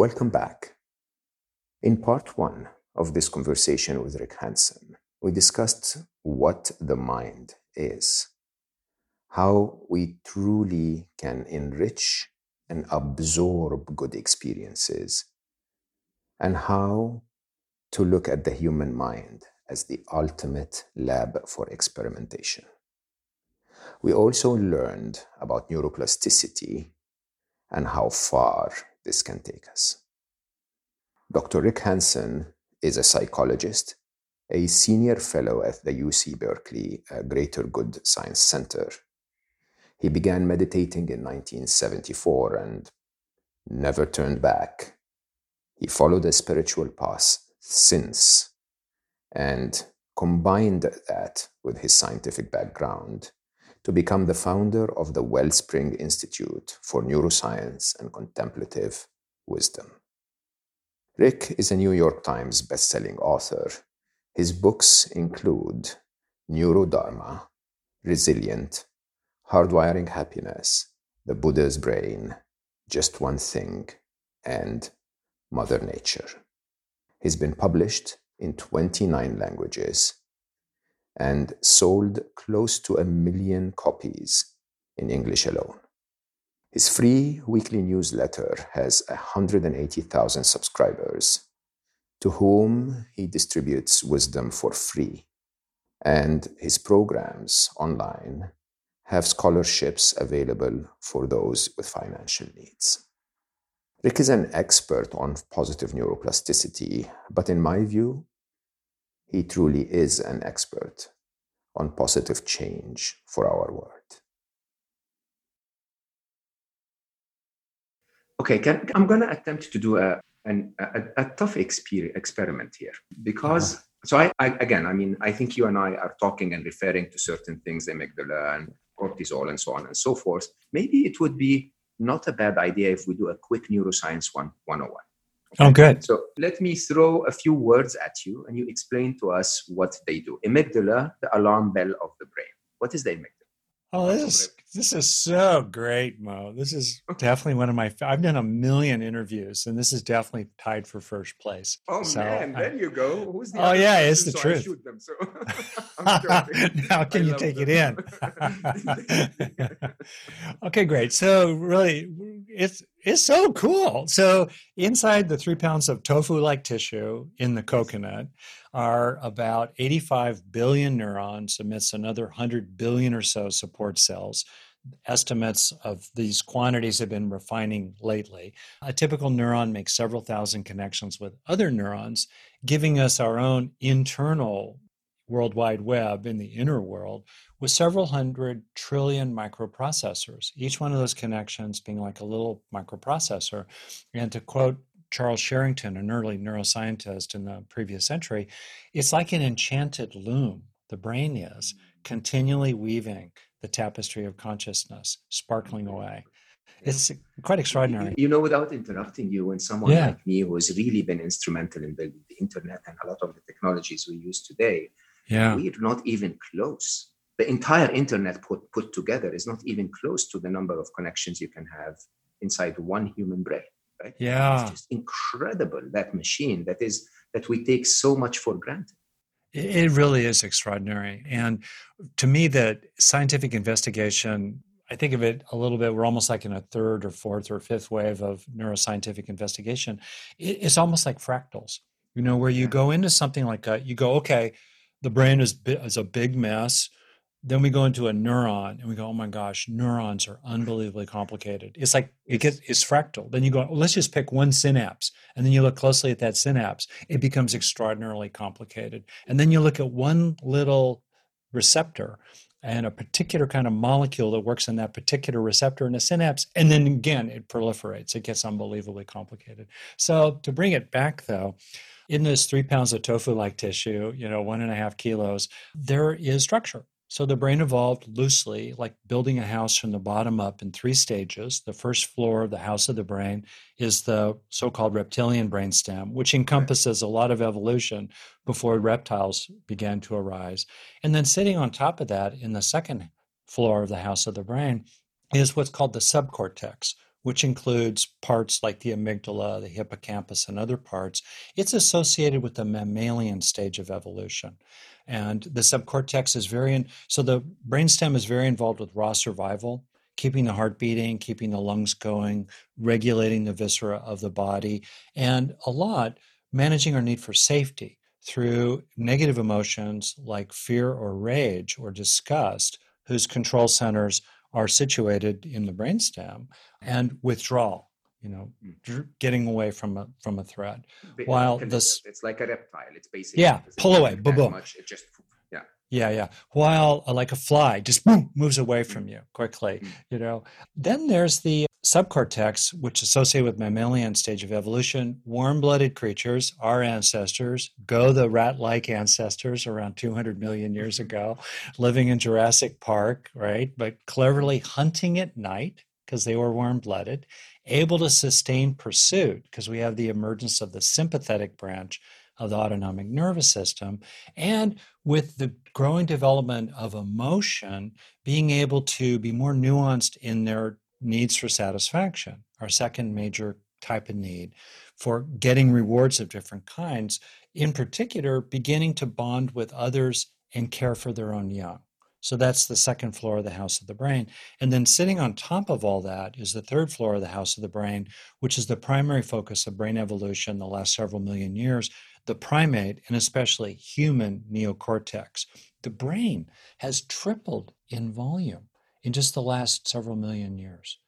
Welcome back. In part one of this conversation with Rick Hanson, we discussed what the mind is, how we truly can enrich and absorb good experiences, and how to look at the human mind as the ultimate lab for experimentation. We also learned about neuroplasticity and how far this can take us. Dr. Rick Hanson is a psychologist, a senior fellow at the UC Berkeley uh, Greater Good Science Center. He began meditating in 1974 and never turned back. He followed a spiritual path since and combined that with his scientific background to become the founder of the Wellspring Institute for Neuroscience and Contemplative Wisdom. Rick is a New York Times bestselling author. His books include Neurodharma, Resilient, Hardwiring Happiness, The Buddha's Brain, Just One Thing, and Mother Nature. He's been published in 29 languages and sold close to a million copies in English alone. His free weekly newsletter has 180,000 subscribers to whom he distributes wisdom for free. And his programs online have scholarships available for those with financial needs. Rick is an expert on positive neuroplasticity, but in my view, he truly is an expert on positive change for our world. Okay, can, I'm going to attempt to do a, an, a, a tough exper- experiment here because, uh-huh. so I, I, again, I mean, I think you and I are talking and referring to certain things, amygdala and cortisol and so on and so forth. Maybe it would be not a bad idea if we do a quick neuroscience one, 101. Oh, good. So let me throw a few words at you and you explain to us what they do. Amygdala, the alarm bell of the brain. What is the amygdala? Oh, this is this is so great, Mo. This is definitely one of my. I've done a million interviews, and this is definitely tied for first place. Oh so, man, uh, there you go. Who's the? Oh yeah, it's the so truth. shoot them. So now can I you take them. it in? okay, great. So really, it's it's so cool. So inside the three pounds of tofu-like tissue in the coconut are about 85 billion neurons amidst another 100 billion or so support cells. Estimates of these quantities have been refining lately. A typical neuron makes several thousand connections with other neurons, giving us our own internal World Wide Web in the inner world with several hundred trillion microprocessors, each one of those connections being like a little microprocessor. And to quote Charles Sherrington, an early neuroscientist in the previous century, it's like an enchanted loom. The brain is continually weaving the tapestry of consciousness, sparkling away. It's quite extraordinary. You know, without interrupting you, when someone yeah. like me who has really been instrumental in building the internet and a lot of the technologies we use today, yeah. we're not even close. The entire internet put, put together is not even close to the number of connections you can have inside one human brain right? Yeah. It's just incredible that machine that is that we take so much for granted. It really is extraordinary. And to me, that scientific investigation, I think of it a little bit, we're almost like in a third or fourth or fifth wave of neuroscientific investigation. It's almost like fractals, you know, where you go into something like that, you go, okay, the brain is, is a big mess then we go into a neuron and we go, oh my gosh, neurons are unbelievably complicated. It's like it gets it's fractal. Then you go, well, let's just pick one synapse. And then you look closely at that synapse. It becomes extraordinarily complicated. And then you look at one little receptor and a particular kind of molecule that works in that particular receptor in a synapse. And then again, it proliferates. It gets unbelievably complicated. So to bring it back though, in this three pounds of tofu like tissue, you know, one and a half kilos, there is structure. So the brain evolved loosely, like building a house from the bottom up in three stages. The first floor of the house of the brain is the so called reptilian brainstem, which encompasses a lot of evolution before reptiles began to arise. And then sitting on top of that in the second floor of the house of the brain is what's called the subcortex, which includes parts like the amygdala, the hippocampus, and other parts. It's associated with the mammalian stage of evolution. And the subcortex is very, in, so the brainstem is very involved with raw survival, keeping the heart beating, keeping the lungs going, regulating the viscera of the body, and a lot managing our need for safety through negative emotions like fear or rage or disgust, whose control centers are situated in the brainstem, and withdrawal, you know mm. getting away from a from a threat. While this it's like a reptile. It's basically yeah pull away. boom boom much, it just yeah. Yeah yeah. While uh, like a fly just boom moves away from mm. you quickly mm. you know. Then there's the subcortex which associated with mammalian stage of evolution warm-blooded creatures our ancestors go the rat-like ancestors around 200 million years mm-hmm. ago living in jurassic park right but cleverly hunting at night because they were warm-blooded able to sustain pursuit because we have the emergence of the sympathetic branch of the autonomic nervous system. And with the growing development of emotion, being able to be more nuanced in their needs for satisfaction, our second major type of need for getting rewards of different kinds, in particular, beginning to bond with others and care for their own young. So that's the second floor of the house of the brain. And then sitting on top of all that is the third floor of the house of the brain, which is the primary focus of brain evolution the last several million years, the primate and especially human neocortex. The brain has tripled in volume in just the last several million years.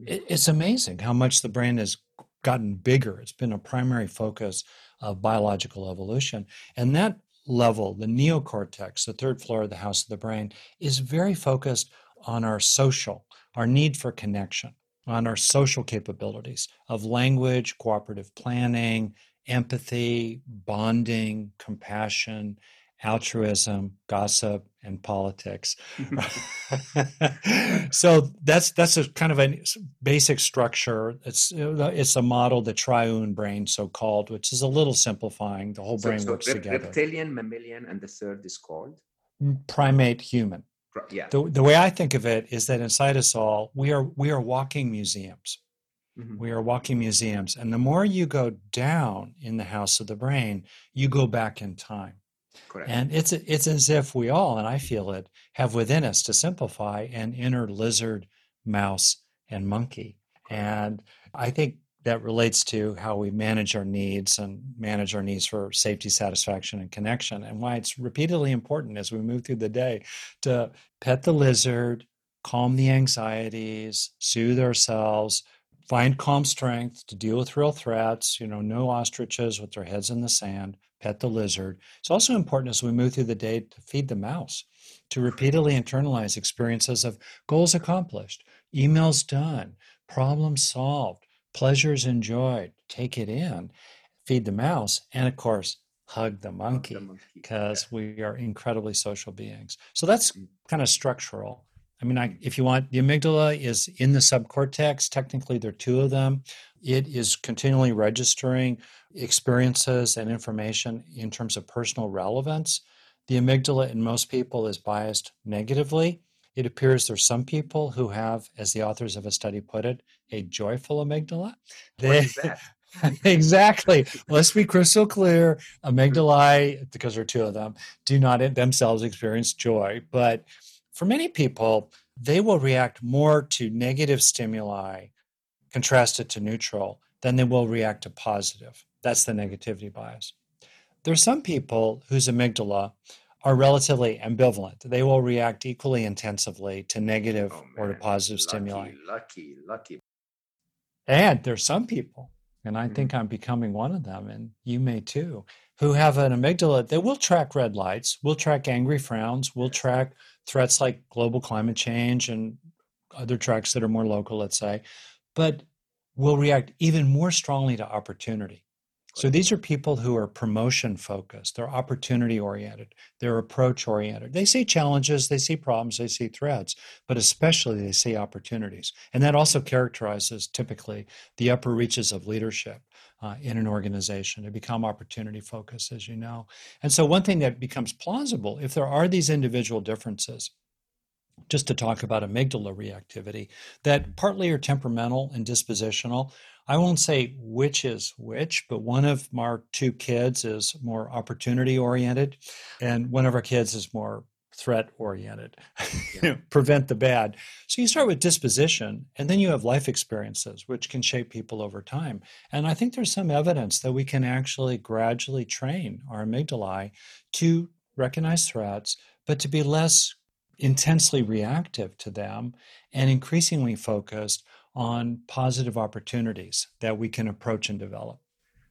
Mm. It's amazing how much the brain has gotten bigger. It's been a primary focus of biological evolution. And that level, the neocortex, the third floor of the house of the brain, is very focused on our social, our need for connection, on our social capabilities of language, cooperative planning, empathy, bonding, compassion, altruism, gossip, and politics. so that's that's a kind of a basic structure. It's it's a model, the triune brain, so called, which is a little simplifying. The whole brain so, so works rep- together. Reptilian, mammalian, and the third is called primate, human. Yeah. The, the way I think of it is that inside us all, we are we are walking museums. Mm-hmm. We are walking museums, and the more you go down in the house of the brain, you go back in time. Correct. And it's it's as if we all, and I feel it, have within us to simplify an inner lizard, mouse, and monkey. And I think that relates to how we manage our needs and manage our needs for safety, satisfaction, and connection, and why it's repeatedly important as we move through the day to pet the lizard, calm the anxieties, soothe ourselves, find calm strength to deal with real threats. You know, no ostriches with their heads in the sand, pet the lizard. It's also important as we move through the day to feed the mouse, to repeatedly internalize experiences of goals accomplished, emails done, problems solved, pleasures enjoyed, take it in, feed the mouse, and of course, hug the monkey because yeah. we are incredibly social beings. So that's mm. kind of structural. I mean, I, if you want, the amygdala is in the subcortex. Technically, there are two of them. It is continually registering experiences and information in terms of personal relevance. The amygdala in most people is biased negatively. It appears there's some people who have, as the authors of a study put it, a joyful amygdala. They, exactly. Let's be crystal clear. Amygdalae, because there are two of them, do not themselves experience joy. But for many people, they will react more to negative stimuli contrasted to neutral than they will react to positive. That's the negativity bias. There are some people whose amygdala are relatively ambivalent. They will react equally intensively to negative oh, or to positive lucky, stimuli. Lucky, lucky. And there's some people, and I mm-hmm. think I'm becoming one of them, and you may too, who have an amygdala that will track red lights, will track angry frowns, will track threats like global climate change and other tracks that are more local, let's say, but will react even more strongly to opportunity. So these are people who are promotion focused, they're opportunity oriented, they're approach oriented. They see challenges, they see problems, they see threats, but especially they see opportunities. And that also characterizes typically the upper reaches of leadership. Uh, in an organization to become opportunity focused, as you know. And so, one thing that becomes plausible if there are these individual differences, just to talk about amygdala reactivity, that partly are temperamental and dispositional. I won't say which is which, but one of our two kids is more opportunity oriented, and one of our kids is more threat oriented. Yeah. Prevent the bad. So you start with disposition, and then you have life experiences, which can shape people over time. And I think there's some evidence that we can actually gradually train our amygdala to recognize threats, but to be less intensely reactive to them and increasingly focused on positive opportunities that we can approach and develop.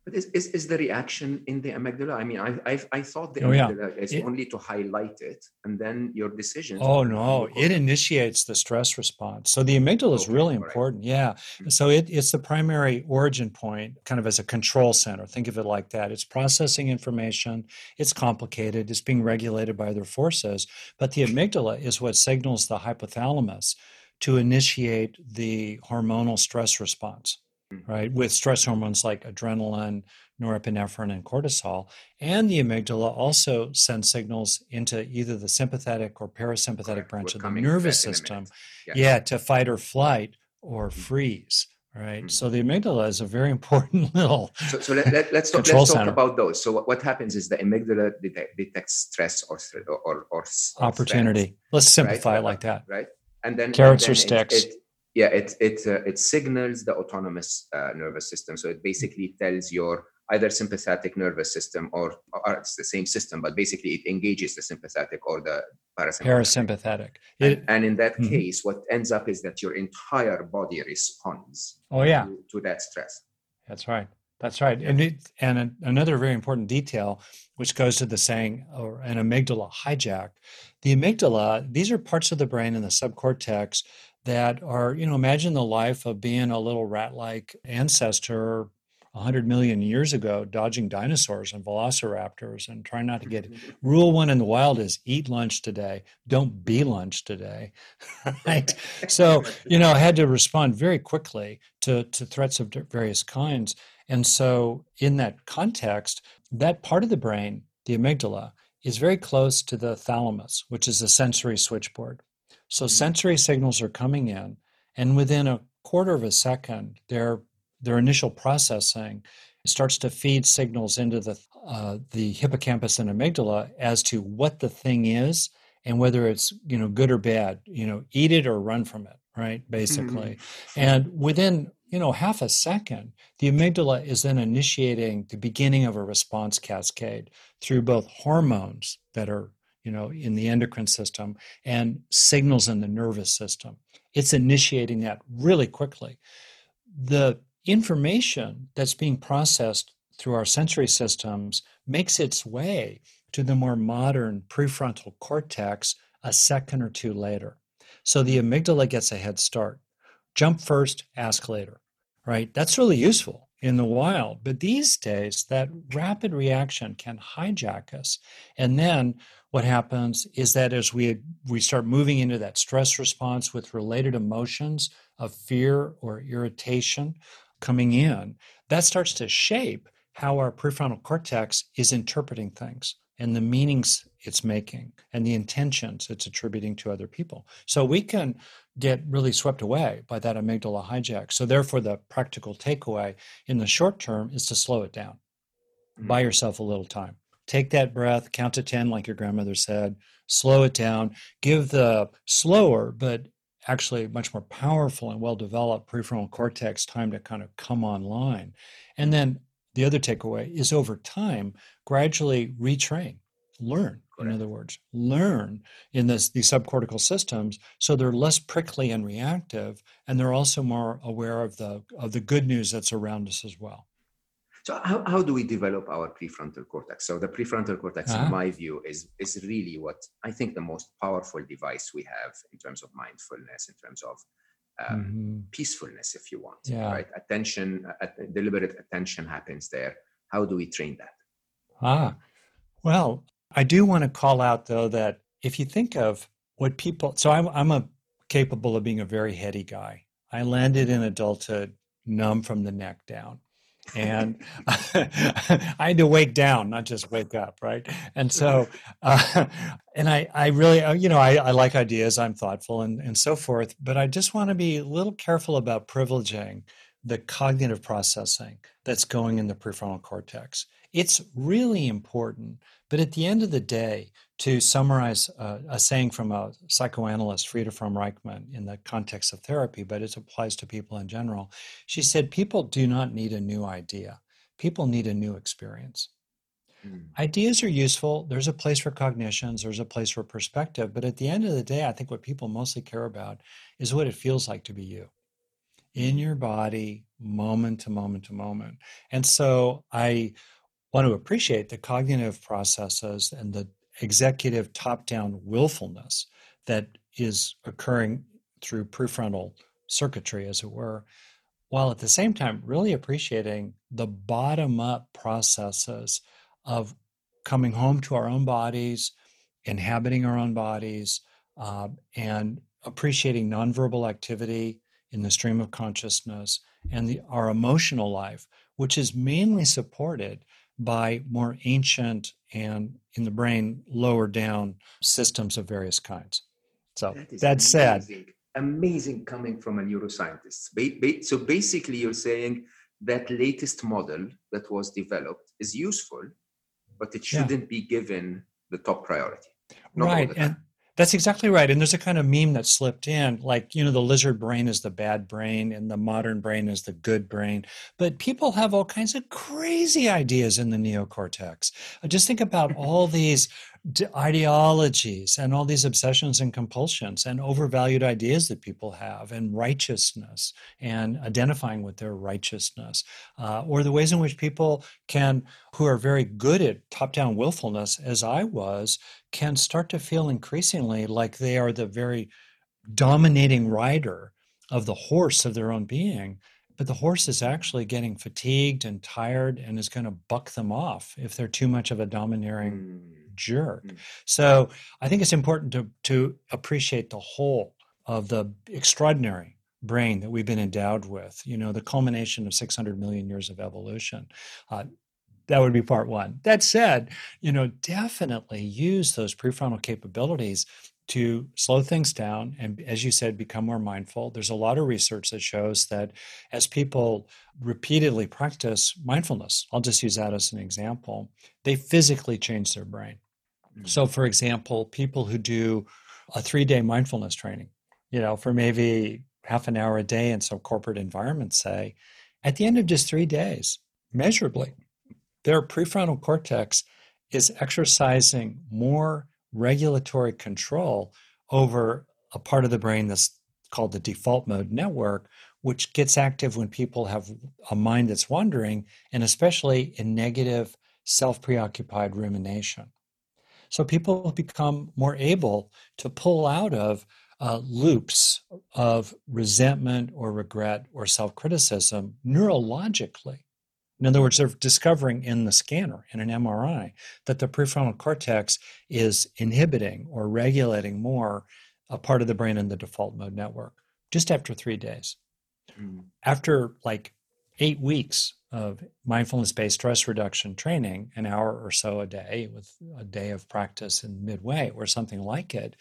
But is, is, is the reaction in the amygdala? I mean, I, I, I thought the oh, amygdala yeah. is it, only to highlight it and then your decisions. Oh, no, it initiates the stress response. So the amygdala is okay, really important. Yeah. Mm-hmm. So it, it's the primary origin point, kind of as a control center. Think of it like that. It's processing information, it's complicated, it's being regulated by other forces. But the amygdala is what signals the hypothalamus to initiate the hormonal stress response. Mm-hmm. right? With stress hormones like adrenaline, norepinephrine, and cortisol. And the amygdala also sends signals into either the sympathetic or parasympathetic Correct. branch We're of the nervous system. Yes. Yeah, to fight or flight or mm-hmm. freeze. Right. Mm-hmm. So the amygdala is a very important little. So, so let, us let, talk, let's talk about those. So what, what happens is the amygdala detects stress or or or, or opportunity. Threats, let's simplify right? it like that. Right. And then carrots and then or sticks. It, it, yeah it it uh, it signals the autonomous uh, nervous system so it basically tells your either sympathetic nervous system or, or it's the same system but basically it engages the sympathetic or the parasympathetic, parasympathetic. It, and, and, in that mm-hmm. case what ends up is that your entire body responds oh yeah to, to that stress that's right that's right. And it, and another very important detail which goes to the saying or an amygdala hijack. The amygdala these are parts of the brain in the subcortex that are, you know, imagine the life of being a little rat like ancestor 100 million years ago, dodging dinosaurs and velociraptors and trying not to get. Rule one in the wild is eat lunch today, don't be lunch today. right? So, you know, I had to respond very quickly to, to threats of various kinds. And so, in that context, that part of the brain, the amygdala, is very close to the thalamus, which is the sensory switchboard. So mm-hmm. sensory signals are coming in, and within a quarter of a second, their their initial processing starts to feed signals into the uh, the hippocampus and amygdala as to what the thing is and whether it's you know good or bad. You know, eat it or run from it. Right, basically, mm-hmm. and within you know half a second, the amygdala is then initiating the beginning of a response cascade through both hormones that are you know, in the endocrine system and signals in the nervous system. It's initiating that really quickly. The information that's being processed through our sensory systems makes its way to the more modern prefrontal cortex a second or two later. So the amygdala gets a head start. Jump first, ask later, right? That's really useful in the wild. But these days, that rapid reaction can hijack us. And then what happens is that as we we start moving into that stress response with related emotions of fear or irritation coming in that starts to shape how our prefrontal cortex is interpreting things and the meanings it's making and the intentions it's attributing to other people. So we can get really swept away by that amygdala hijack. So therefore the practical takeaway in the short term is to slow it down mm-hmm. buy yourself a little time. Take that breath, count to 10, like your grandmother said, slow it down, give the slower, but actually much more powerful and well developed prefrontal cortex time to kind of come online. And then the other takeaway is over time, gradually retrain, learn. In other words, learn in this, these subcortical systems so they're less prickly and reactive, and they're also more aware of the of the good news that's around us as well. So how, how do we develop our prefrontal cortex? So the prefrontal cortex, uh-huh. in my view, is is really what I think the most powerful device we have in terms of mindfulness, in terms of um, mm-hmm. peacefulness, if you want. Yeah. Right, attention, uh, deliberate attention happens there. How do we train that? Ah, well, I do want to call out though that if you think of what people, so I'm I'm a capable of being a very heady guy. I landed in adulthood numb from the neck down and I had to wake down, not just wake up, right? And so, uh, and I, I really, uh, you know, I, I like ideas, I'm thoughtful, and and so forth. But I just want to be a little careful about privileging the cognitive processing that's going in the prefrontal cortex. It's really important, but at the end of the day, to summarize uh, a saying from a psychoanalyst, Frieda Fromm-Reichmann, in the context of therapy, but it applies to people in general. She said, People do not need a new idea, people need a new experience. Mm. Ideas are useful. There's a place for cognitions, there's a place for perspective. But at the end of the day, I think what people mostly care about is what it feels like to be you in your body, moment to moment to moment. And so I want to appreciate the cognitive processes and the executive top down willfulness that is occurring through prefrontal circuitry, as it were, while at the same time really appreciating the bottom up processes of coming home to our own bodies, inhabiting our own bodies, uh, and appreciating nonverbal activity in the stream of consciousness and the, our emotional life, which is mainly supported by more ancient and in the brain lower down systems of various kinds. So that that's amazing. sad. Amazing coming from a neuroscientist. So basically, you're saying that latest model that was developed is useful, but it shouldn't yeah. be given the top priority. right. And that's exactly right. And there's a kind of meme that slipped in like, you know, the lizard brain is the bad brain and the modern brain is the good brain. But people have all kinds of crazy ideas in the neocortex. Just think about all these ideologies and all these obsessions and compulsions and overvalued ideas that people have and righteousness and identifying with their righteousness uh, or the ways in which people can who are very good at top-down willfulness as i was can start to feel increasingly like they are the very dominating rider of the horse of their own being but the horse is actually getting fatigued and tired and is going to buck them off if they're too much of a domineering mm jerk. Mm. So I think it's important to to appreciate the whole of the extraordinary brain that we've been endowed with. You know, the culmination of 600 million years of evolution. Uh, that would be part one. That said, you know, definitely use those prefrontal capabilities to slow things down and, as you said, become more mindful. There's a lot of research that shows that as people repeatedly practice mindfulness, I'll just use that as an example, they physically change their brain. Mm-hmm. So, for example, people who do a three day mindfulness training, you know, for maybe half an hour a day in some corporate environment, say, at the end of just three days, measurably, their prefrontal cortex is exercising more regulatory control over a part of the brain that's called the default mode network, which gets active when people have a mind that's wandering, and especially in negative, self preoccupied rumination. So people become more able to pull out of uh, loops of resentment or regret or self criticism neurologically. In other words, they're discovering in the scanner, in an MRI, that the prefrontal cortex is inhibiting or regulating more a part of the brain in the default mode network just after three days. Mm. After like eight weeks of mindfulness based stress reduction training, an hour or so a day with a day of practice in midway or something like it,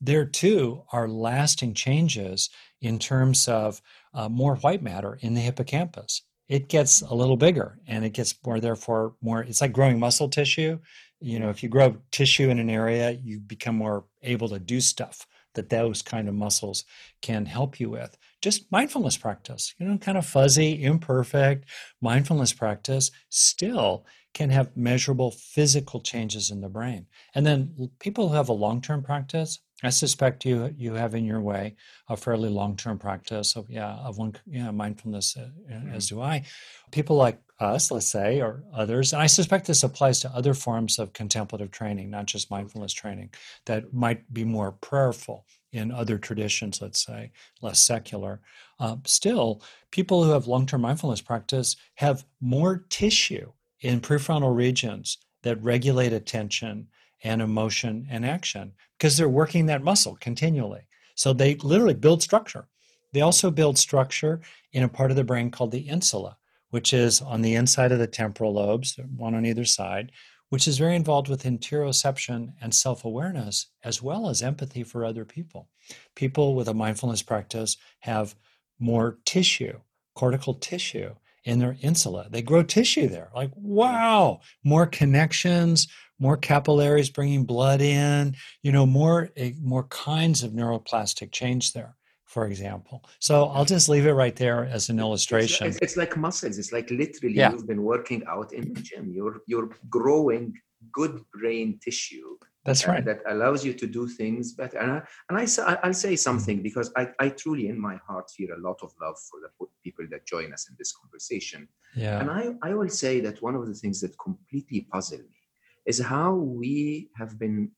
there too are lasting changes in terms of uh, more white matter in the hippocampus. It gets a little bigger and it gets more, therefore, more. It's like growing muscle tissue. You know, if you grow tissue in an area, you become more able to do stuff that those kind of muscles can help you with just mindfulness practice, you know, kind of fuzzy, imperfect mindfulness practice still can have measurable physical changes in the brain. And then people who have a long term practice I suspect you you have in your way a fairly long term practice of yeah of one yeah mindfulness uh, mm-hmm. as do I. People like us, let's say, or others, and I suspect this applies to other forms of contemplative training, not just mindfulness training, that might be more prayerful in other traditions, let's say, less secular. Uh, still, people who have long term mindfulness practice have more tissue in prefrontal regions that regulate attention and emotion and action because they're working that muscle continually. So they literally build structure. They also build structure in a part of the brain called the insula, which is on the inside of the temporal lobes, one on either side, which is very involved with interoception and self awareness, as well as empathy for other people. People with a mindfulness practice have more tissue, cortical tissue in their insula. They grow tissue there. Like, wow, more connections, more capillaries bringing blood in, you know, more eh, more kinds of neuroplastic change there for example. So I'll just leave it right there as an illustration. It's, it's like muscles. It's like literally yeah. you've been working out in the gym. You're you're growing good brain tissue. That's right. that allows you to do things better. And I, and I I'll say something because I, I truly in my heart feel a lot of love for the people that join us in this conversation. Yeah. And I I will say that one of the things that completely puzzle me is how we have been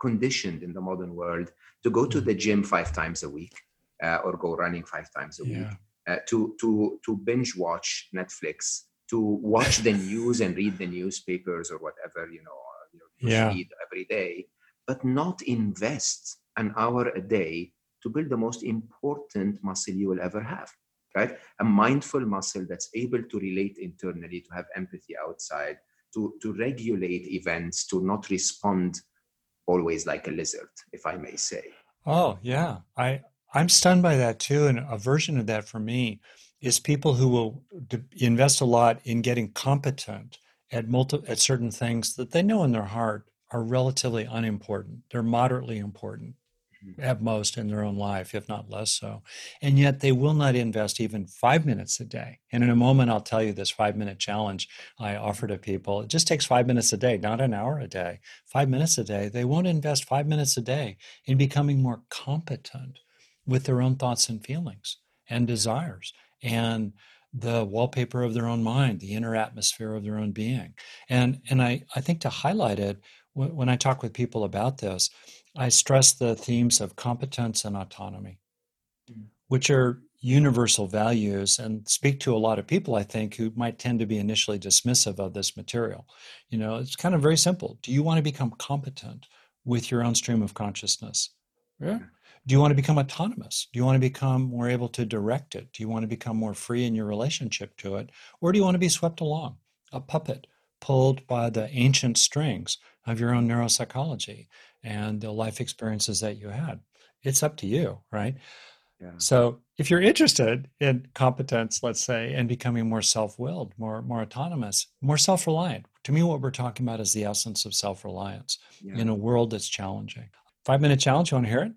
conditioned in the modern world to go to the gym five times a week uh, or go running five times a yeah. week uh, to to to binge watch netflix to watch the news and read the newspapers or whatever you, know, yeah. every day but not invest an hour a day to build the most important muscle you will ever have right a mindful muscle that's able to relate internally to have empathy outside to, to regulate events, to not respond always like a lizard, if I may say. Oh, yeah. I, I'm stunned by that too. And a version of that for me is people who will invest a lot in getting competent at multi, at certain things that they know in their heart are relatively unimportant. They're moderately important mm-hmm. at most in their own life, if not less so. And yet they will not invest even five minutes a day. And in a moment, I'll tell you this five minute challenge I offer to people. It just takes five minutes a day, not an hour a day, five minutes a day. They won't invest five minutes a day in becoming more competent with their own thoughts and feelings and desires and the wallpaper of their own mind, the inner atmosphere of their own being. And, and I, I think to highlight it, when I talk with people about this, I stress the themes of competence and autonomy, mm. which are universal values and speak to a lot of people, I think, who might tend to be initially dismissive of this material. You know, it's kind of very simple. Do you want to become competent with your own stream of consciousness? Yeah. Do you want to become autonomous? Do you want to become more able to direct it? Do you want to become more free in your relationship to it? Or do you want to be swept along, a puppet pulled by the ancient strings of your own neuropsychology? and the life experiences that you had. It's up to you, right? Yeah. So if you're interested in competence, let's say, and becoming more self-willed, more more autonomous, more self-reliant, to me, what we're talking about is the essence of self-reliance yeah. in a world that's challenging. Five minute challenge. You want to hear it?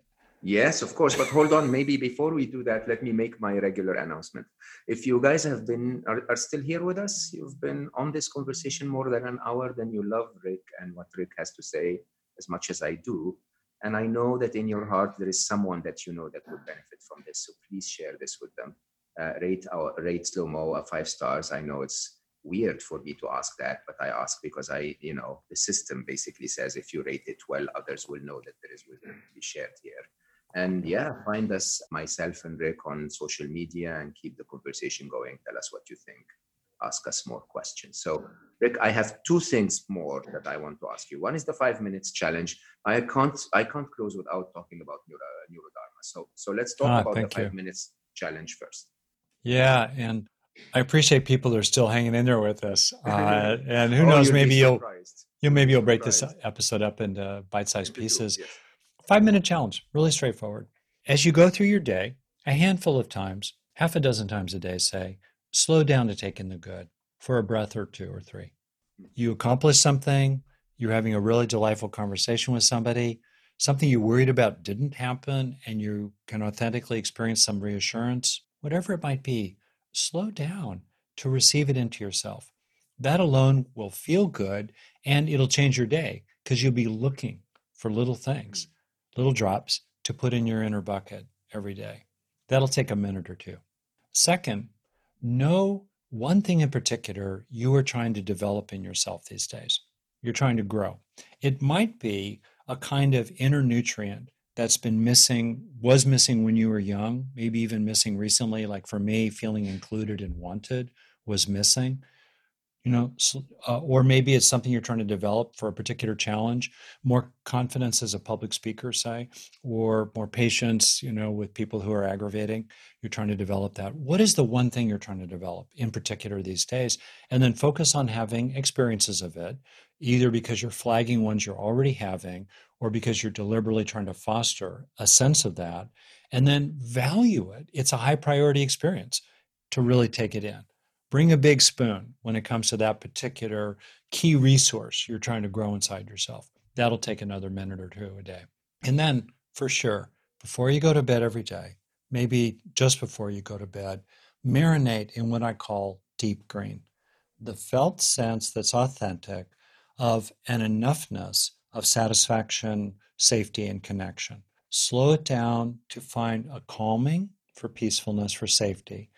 Yes, of course. But hold on, maybe before we do that, let me make my regular announcement. If you guys have been are, are still here with us, you've been on this conversation more than an hour, then you love Rick and what Rick has to say as much as I do. And I know that in your heart there is someone that you know that would benefit from this. So please share this with them. Uh, rate our rate slow mo a five stars. I know it's weird for me to ask that, but I ask because I, you know, the system basically says if you rate it well, others will know that there is wisdom to be shared here. And yeah, find us, myself and Rick, on social media and keep the conversation going. Tell us what you think ask us more questions. So, Rick, I have two things more that I want to ask you. One is the five minutes challenge. I can't I can't close without talking about neuro, neurodharma. So, so let's talk ah, about the five you. minutes challenge first. Yeah, and I appreciate people that are still hanging in there with us. Uh, and who oh, knows, maybe you'll you maybe you'll break this episode up into bite-sized pieces. Yes. Five minute challenge, really straightforward. As you go through your day, a handful of times, half a dozen times a day, say, slow down to take in the good for a breath or two or three. You accomplish something, you're having a really delightful conversation with somebody, something you worried about didn't happen, and you can authentically experience some reassurance, whatever it might be, slow down to receive it into yourself. That alone will feel good and it'll change your day because you'll be looking for little things little drops to put in your inner bucket every day. That'll take a minute or two. Second, know one thing in particular you are trying to develop in yourself these days. You're trying to grow. It might be a kind of inner nutrient that's been missing, was missing when you were young, maybe even missing recently. Like for me, feeling included and wanted was missing you know uh, or maybe it's something you're trying to develop for a particular challenge more confidence as a public speaker say or more patience you know with people who are aggravating you're trying to develop that. What is the one thing you're trying to develop in particular these days? And then focus on having experiences of it either because you're flagging ones you're already having or because you're deliberately trying to foster a sense of that and then value it. It's a high priority experience to really take it in Bring a big spoon when it comes to that particular key resource you're trying to grow inside yourself. That'll take another minute or two a day. And then, for sure, before you go to bed every day, maybe just before you go to bed, marinate in what I call deep green the felt sense that's authentic of an enoughness of satisfaction, safety, and connection. Slow it down to find a calming for peacefulness, for safety,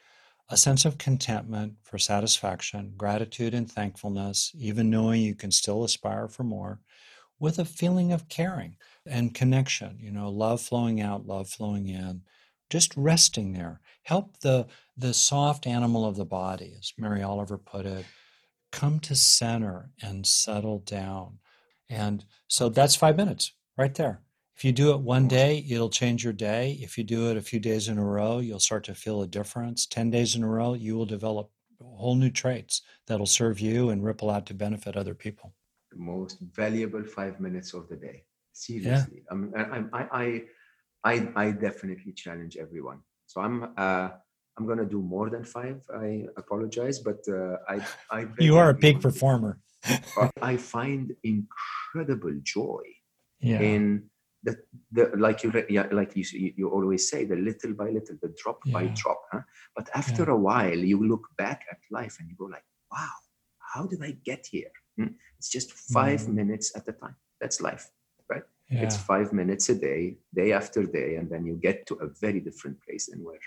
a sense of contentment for satisfaction, gratitude and thankfulness, even knowing you can still aspire for more, with a feeling of caring and connection, you know, love flowing out, love flowing in, just resting there. Help the the soft animal of the body, as Mary Oliver put it, come to center and settle down. And so that's five minutes right there. If you do it one day, it'll change your day. If you do it a few days in a row, you'll start to feel a difference. 10 days in a row, you will develop whole new traits that'll serve you and ripple out to benefit other people. The most valuable five minutes of the day. Seriously. Yeah. Um, I, I, I, I definitely challenge everyone. So I'm, uh, I'm going to do more than five. I apologize, but uh, I, I. You are a big performer. I find incredible joy yeah. in the, the like you yeah, like you you always say the little by little the drop yeah. by drop huh? but after yeah. a while you look back at life and you go like wow how did i get here? Hmm? it's just five mm. minutes at a time. That's life right? It's five minutes a day day after day and then you get to a very different place than where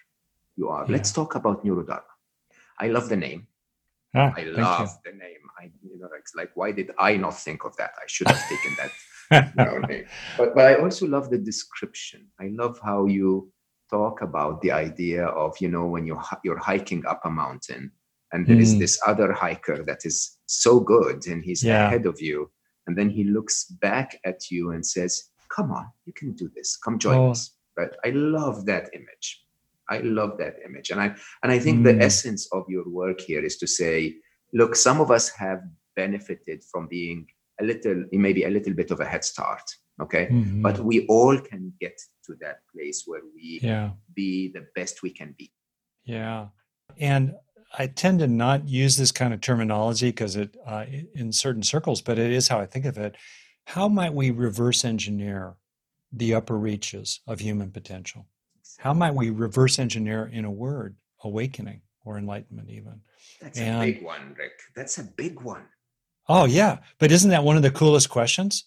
you are. Let's talk about neurodharma. I love the name. Ah, i love the name. I you know it's like why did i not think of that? I should have taken that but, but I also love the description. I love how you talk about the idea of, you know, when you're, you're hiking up a mountain and there mm. is this other hiker that is so good and he's yeah. ahead of you. And then he looks back at you and says, come on, you can do this. Come join oh. us. Right. I love that image. I love that image. And I, and I think mm. the essence of your work here is to say, look, some of us have benefited from being a little maybe a little bit of a head start okay? Mm-hmm. but we all can get to that place where we yeah. be the best we can be. Yeah. And i tend to not use this kind of terminology because it uh, in certain circles but it is how i think of it. How might we reverse engineer the upper reaches of human potential? How might we reverse engineer in a word awakening or enlightenment even? That's and, a big one rick. That's a big one Oh yeah, but isn't that one of the coolest questions?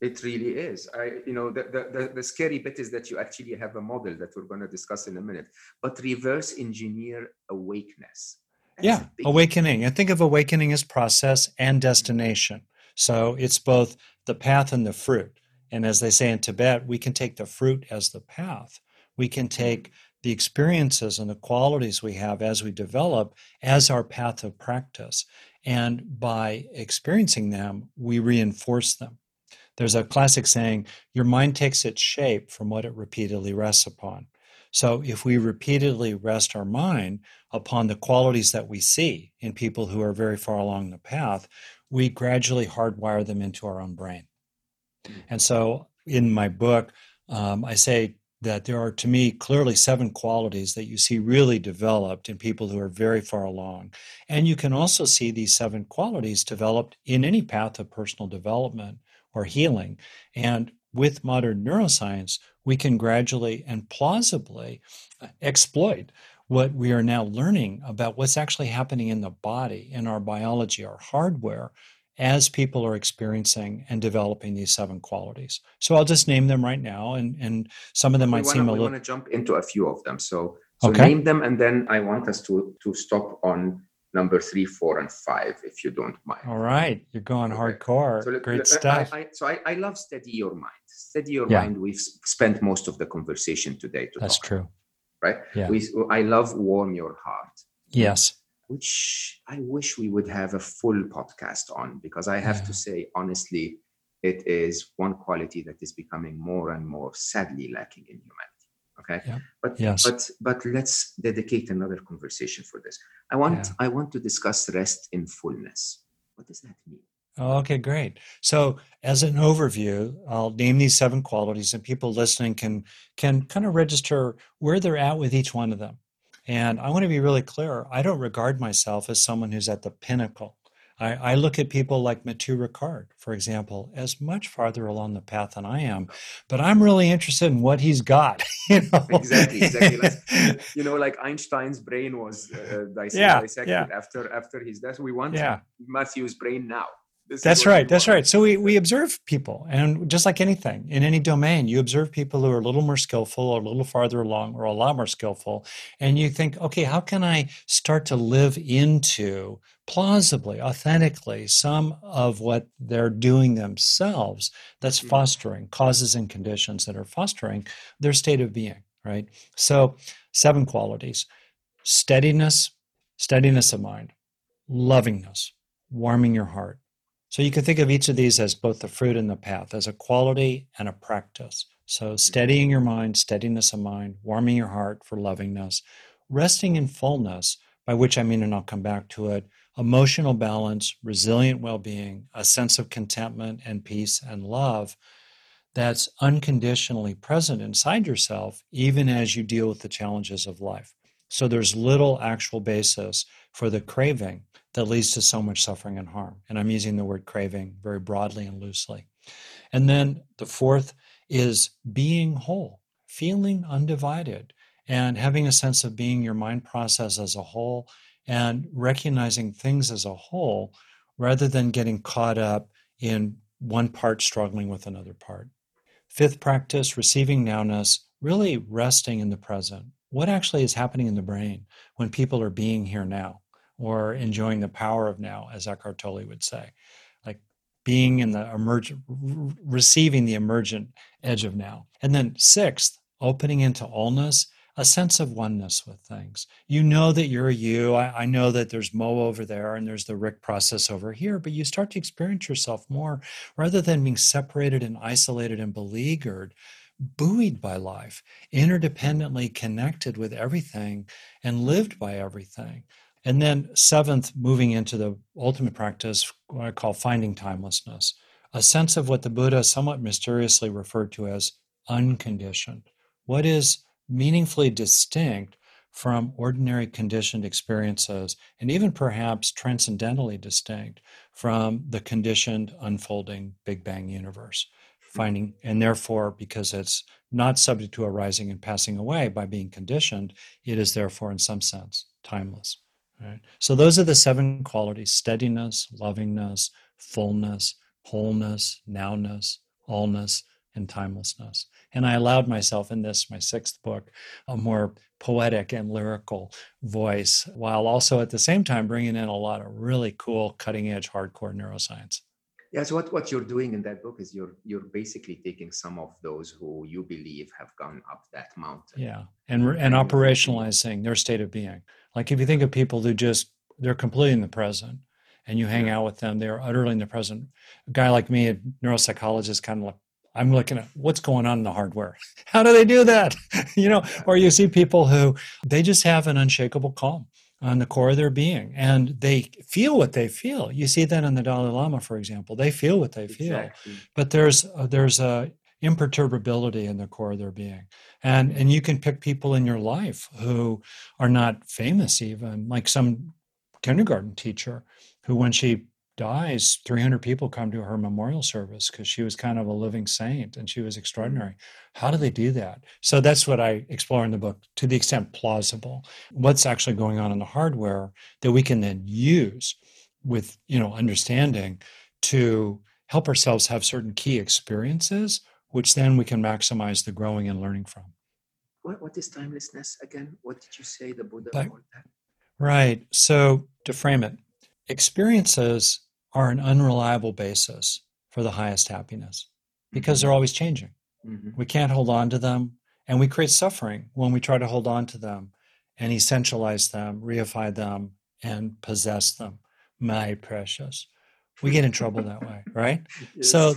It really is. I, you know, the, the, the, scary bit is that you actually have a model that we're going to discuss in a minute, but reverse engineer awakeness. That's yeah, awakening. And think of awakening as process and destination. So it's both the path and the fruit. And as they say in Tibet, we can take the fruit as the path. We can take the experiences and the qualities we have as we develop as our path of practice. And by experiencing them, we reinforce them. There's a classic saying, your mind takes its shape from what it repeatedly rests upon. So if we repeatedly rest our mind upon the qualities that we see in people who are very far along the path, we gradually hardwire them into our own brain. And so in my book, um, I say that there are, to me, clearly seven qualities that you see really developed in people who are very far along. And you can also see these seven qualities developed in any path of personal development or healing. And with modern neuroscience, we can gradually and plausibly uh, exploit what we are now learning about what's actually happening in the body, in our biology, our hardware, as people are experiencing and developing these seven qualities. So I'll just name them right now, and, and some of them might wanna, seem a little. I want to jump into a few of them. So, so Okay. name them, and then I want us to to stop on number three, four, and five, if you don't mind. All right, you're going Okay. hardcore. So let- Great let- stuff. I, I, so I, I love steady your mind. Steady your Yeah. mind. We've spent most of the conversation today to That's true. right? Yeah. We, I love warm your heart. Yes. Which I wish we would have a full podcast on because I have Yeah. to say, honestly, it is one quality that is becoming more and more sadly lacking in humanity. Okay. Yeah. But Yes. but but let's dedicate another conversation for this. I want Yeah. I want to discuss rest in fullness. What does that mean? Okay, great. So, as an overview, I'll name these seven qualities, and people listening can can kind of register where they're at with each one of them. And I want to be really clear. I don't regard myself as someone who's at the pinnacle. I, I look at people like Matthieu Ricard, for example, as much farther along the path than I am, but I'm really interested in what he's got. You know, Exactly, exactly. Let's- You know, like Einstein's brain was uh, Yeah, dissected yeah. after after his death. We want Yeah. Matthieu's brain now. This That's right. That's right. So we, we observe people, and just like anything in any domain, you observe people who are a little more skillful, or a little farther along, or a lot more skillful, and you think, okay, how can I start to live into plausibly, authentically, some of what they're doing themselves that's Mhm. fostering causes and conditions that are fostering their state of being, right? So, seven qualities steadiness, steadiness of mind, lovingness, warming your heart. So you can think of each of these as both the fruit and the path, as a quality and a practice. So mm-hmm. steadying your mind, steadiness of mind, warming your heart for lovingness, resting in fullness, by which I mean, and I'll come back to it, emotional balance, resilient well being, a sense of contentment and peace and love that's unconditionally present inside yourself, even as you deal with the challenges of life. So there's little actual basis for the craving that leads to so much suffering and harm. And I'm using the word craving very broadly and loosely. And then the fourth is being whole, feeling undivided, and having a sense of being your mind process as a whole and recognizing things as a whole rather than getting caught up in one part struggling with another part. Fifth practice, receiving nowness, really resting in the present. What actually is happening in the brain when people are being here now or enjoying the power of now, as Eckhart Tolle would say? Like being in the emergent, receiving the emergent edge of now. And then sixth, opening into allness, a sense of oneness with things. You know that you're you. I, I know that there's Mo over there and there's the Rick process over here, but you start to experience yourself more rather than being separated and isolated and beleaguered, buoyed by life, interdependently connected with everything and lived by everything. And then, seventh, moving into the ultimate practice, what I call finding timelessness, a sense of what the Buddha somewhat mysteriously referred to as unconditioned. What is meaningfully distinct from ordinary conditioned experiences, and even perhaps transcendentally distinct from the conditioned unfolding Big Bang universe. Finding, and therefore, because it's not subject to arising and passing away by being conditioned, it is therefore, in some sense, timeless. Right? So, those are the seven qualities steadiness, lovingness, fullness, wholeness, nowness, allness, and timelessness. And I allowed myself in this, my sixth book, a more poetic and lyrical voice, while also at the same time bringing in a lot of really cool, cutting edge, hardcore neuroscience. Yeah, so what, what you're doing in that book is you're you're basically taking some of those who you believe have gone up that mountain. Yeah, and and operationalizing their state of being. Like if you think of people who just they're completely in the present, and you hang out with them, they are utterly in the present. A guy like me, a neuropsychologist, kind of like I'm looking at what's going on in the hardware. How do they do that? you know, or you see people who they just have an unshakable calm on the core of their being and they feel what they feel. You see that in the Dalai Lama, for example. They feel what they feel, Exactly. but there's uh, there's a imperturbability in the core of their being. And and you can pick people in your life who are not famous even, like some kindergarten teacher who when she dies 300 people come to her memorial service because she was kind of a living saint and she was extraordinary. How do they do that? So that's what i explore in the book to the extent plausible. What's actually going on in the hardware that we can then use with you know understanding to help ourselves have certain key experiences, which then we can maximize the growing and learning from. What, what is timelessness again? What did you say the Buddha but, that? Right. So to frame it, experiences are an unreliable basis for the highest happiness because mm-hmm. they're always changing. Mm-hmm. We can't hold on to them, and we create suffering when we try to hold on to them and essentialize them, reify them, and possess them. My precious. We get in trouble that way, right? Yes. So,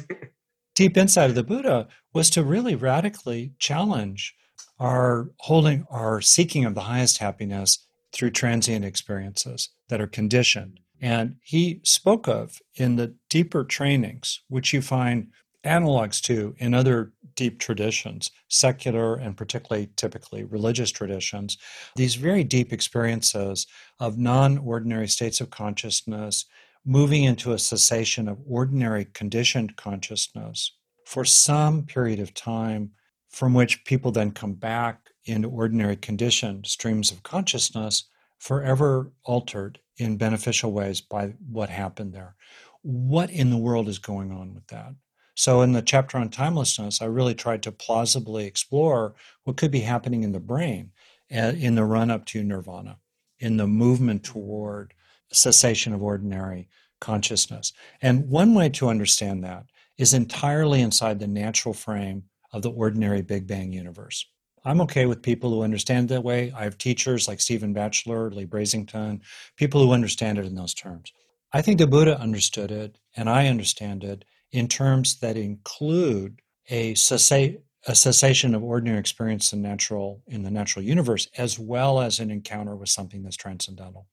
deep inside of the Buddha was to really radically challenge our holding, our seeking of the highest happiness through transient experiences that are conditioned. And he spoke of in the deeper trainings, which you find analogs to in other deep traditions, secular and particularly typically religious traditions, these very deep experiences of non ordinary states of consciousness, moving into a cessation of ordinary conditioned consciousness for some period of time, from which people then come back into ordinary conditioned streams of consciousness, forever altered in beneficial ways by what happened there. What in the world is going on with that? So, in the chapter on timelessness, I really tried to plausibly explore what could be happening in the brain uh, in the run up to nirvana, in the movement toward cessation of ordinary consciousness. And one way to understand that is entirely inside the natural frame of the ordinary Big Bang universe. I'm okay with people who understand that way. I have teachers like Stephen Batchelor, Leigh Brasington, people who understand it in those terms. I think the Buddha understood it, and I understand it in terms that include a, cessa- a cessation of ordinary experience in natural in the natural universe, as well as an encounter with something that's transcendental,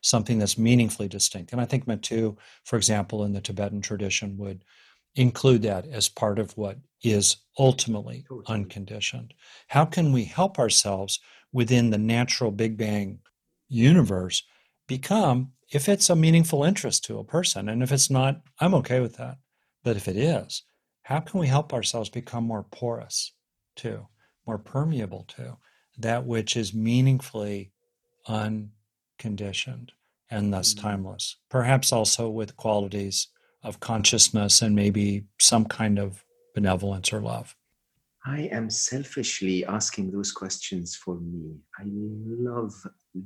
something that's meaningfully distinct. And I think Matthieu, for example, in the Tibetan tradition, would include that as part of what is ultimately unconditioned. How can we help ourselves within the natural Big Bang universe become, if it's a meaningful interest to a person, and if it's not, I'm okay with that. But if it is, how can we help ourselves become more porous to, more permeable to that which is meaningfully unconditioned and thus mm-hmm. timeless? Perhaps also with qualities of consciousness and maybe some kind of benevolence or love. I am selfishly asking those questions for me. I love,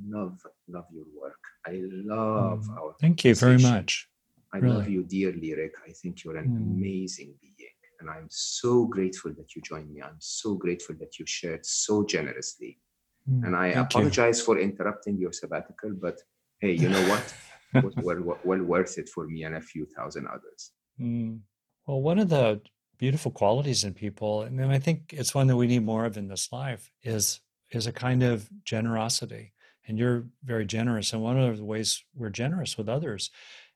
love, love your work. I love mm. our. Thank you very much. I really. love you dearly, Rick. I think you're an mm. amazing being. And I'm so grateful that you joined me. I'm so grateful that you shared so generously. Mm. And I apologize you. for interrupting your sabbatical, but hey, you know what? was well, well, worth it for me and a few thousand others. Mm. Well, one of the beautiful qualities in people, and I think it's one that we need more of in this life, is is a kind of generosity. And you're very generous. And one of the ways we're generous with others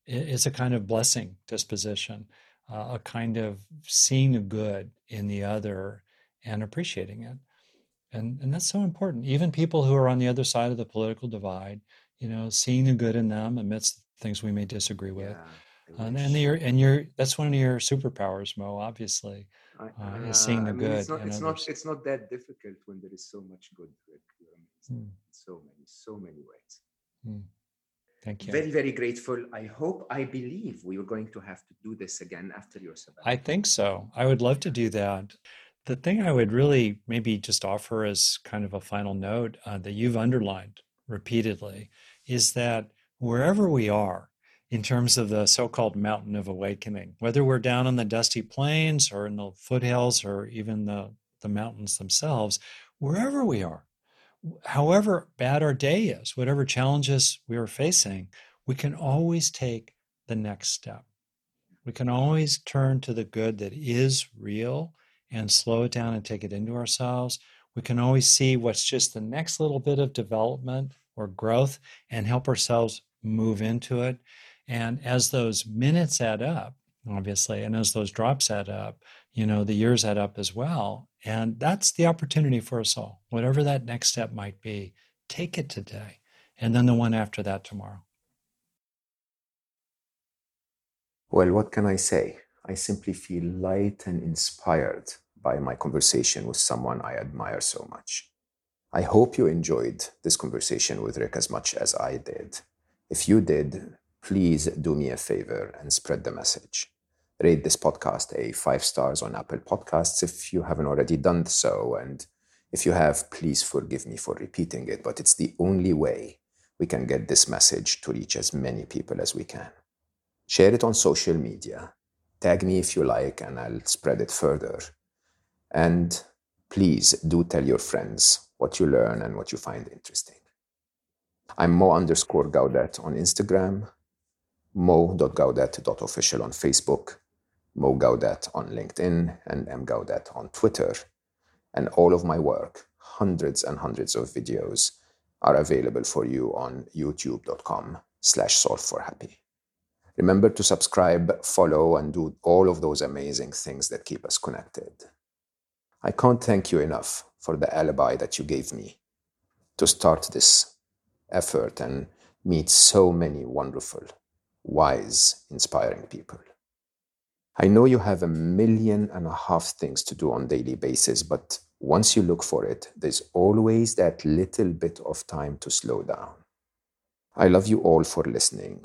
is a kind of blessing disposition, uh, a kind of seeing the good in the other and appreciating it. And, and that's so important. Even people who are on the other side of the political divide, you know, seeing the good in them amidst things we may disagree with. Yeah, and, and you're, and you're, that's one of your superpowers, Mo, obviously, uh, uh, is seeing the I mean, good. It's not, it's not, it's not that difficult when there is so much good. Hmm. So many, so many ways. Hmm. Thank you. Very, very grateful. I hope, I believe we are going to have to do this again after your sabbatical. I think so. I would love to do that. The thing I would really maybe just offer as kind of a final note uh, that you've underlined repeatedly is that wherever we are, in terms of the so called mountain of awakening, whether we're down on the dusty plains or in the foothills or even the, the mountains themselves, wherever we are, however bad our day is, whatever challenges we are facing, we can always take the next step. We can always turn to the good that is real and slow it down and take it into ourselves. We can always see what's just the next little bit of development or growth and help ourselves move into it. And as those minutes add up, obviously, and as those drops add up, you know, the years add up as well. And that's the opportunity for us all. Whatever that next step might be, take it today, and then the one after that tomorrow. Well, what can I say? I simply feel light and inspired by my conversation with someone I admire so much. I hope you enjoyed this conversation with Rick as much as I did. If you did, please do me a favor and spread the message. Rate this podcast a five stars on Apple Podcasts if you haven't already done so. And if you have, please forgive me for repeating it, but it's the only way we can get this message to reach as many people as we can. Share it on social media. Tag me if you like, and I'll spread it further. And please do tell your friends what you learn and what you find interesting. I'm mo underscore Gawdat on Instagram, mo.gawdat.official on Facebook, Mo Gawdat on LinkedIn, and M Gawdat on Twitter. And all of my work, hundreds and hundreds of videos, are available for you on youtube.com slash solve for happy. Remember to subscribe, follow, and do all of those amazing things that keep us connected. I can't thank you enough for the alibi that you gave me to start this effort and meet so many wonderful, wise, inspiring people. I know you have a million and a half things to do on daily basis, but once you look for it, there's always that little bit of time to slow down. I love you all for listening,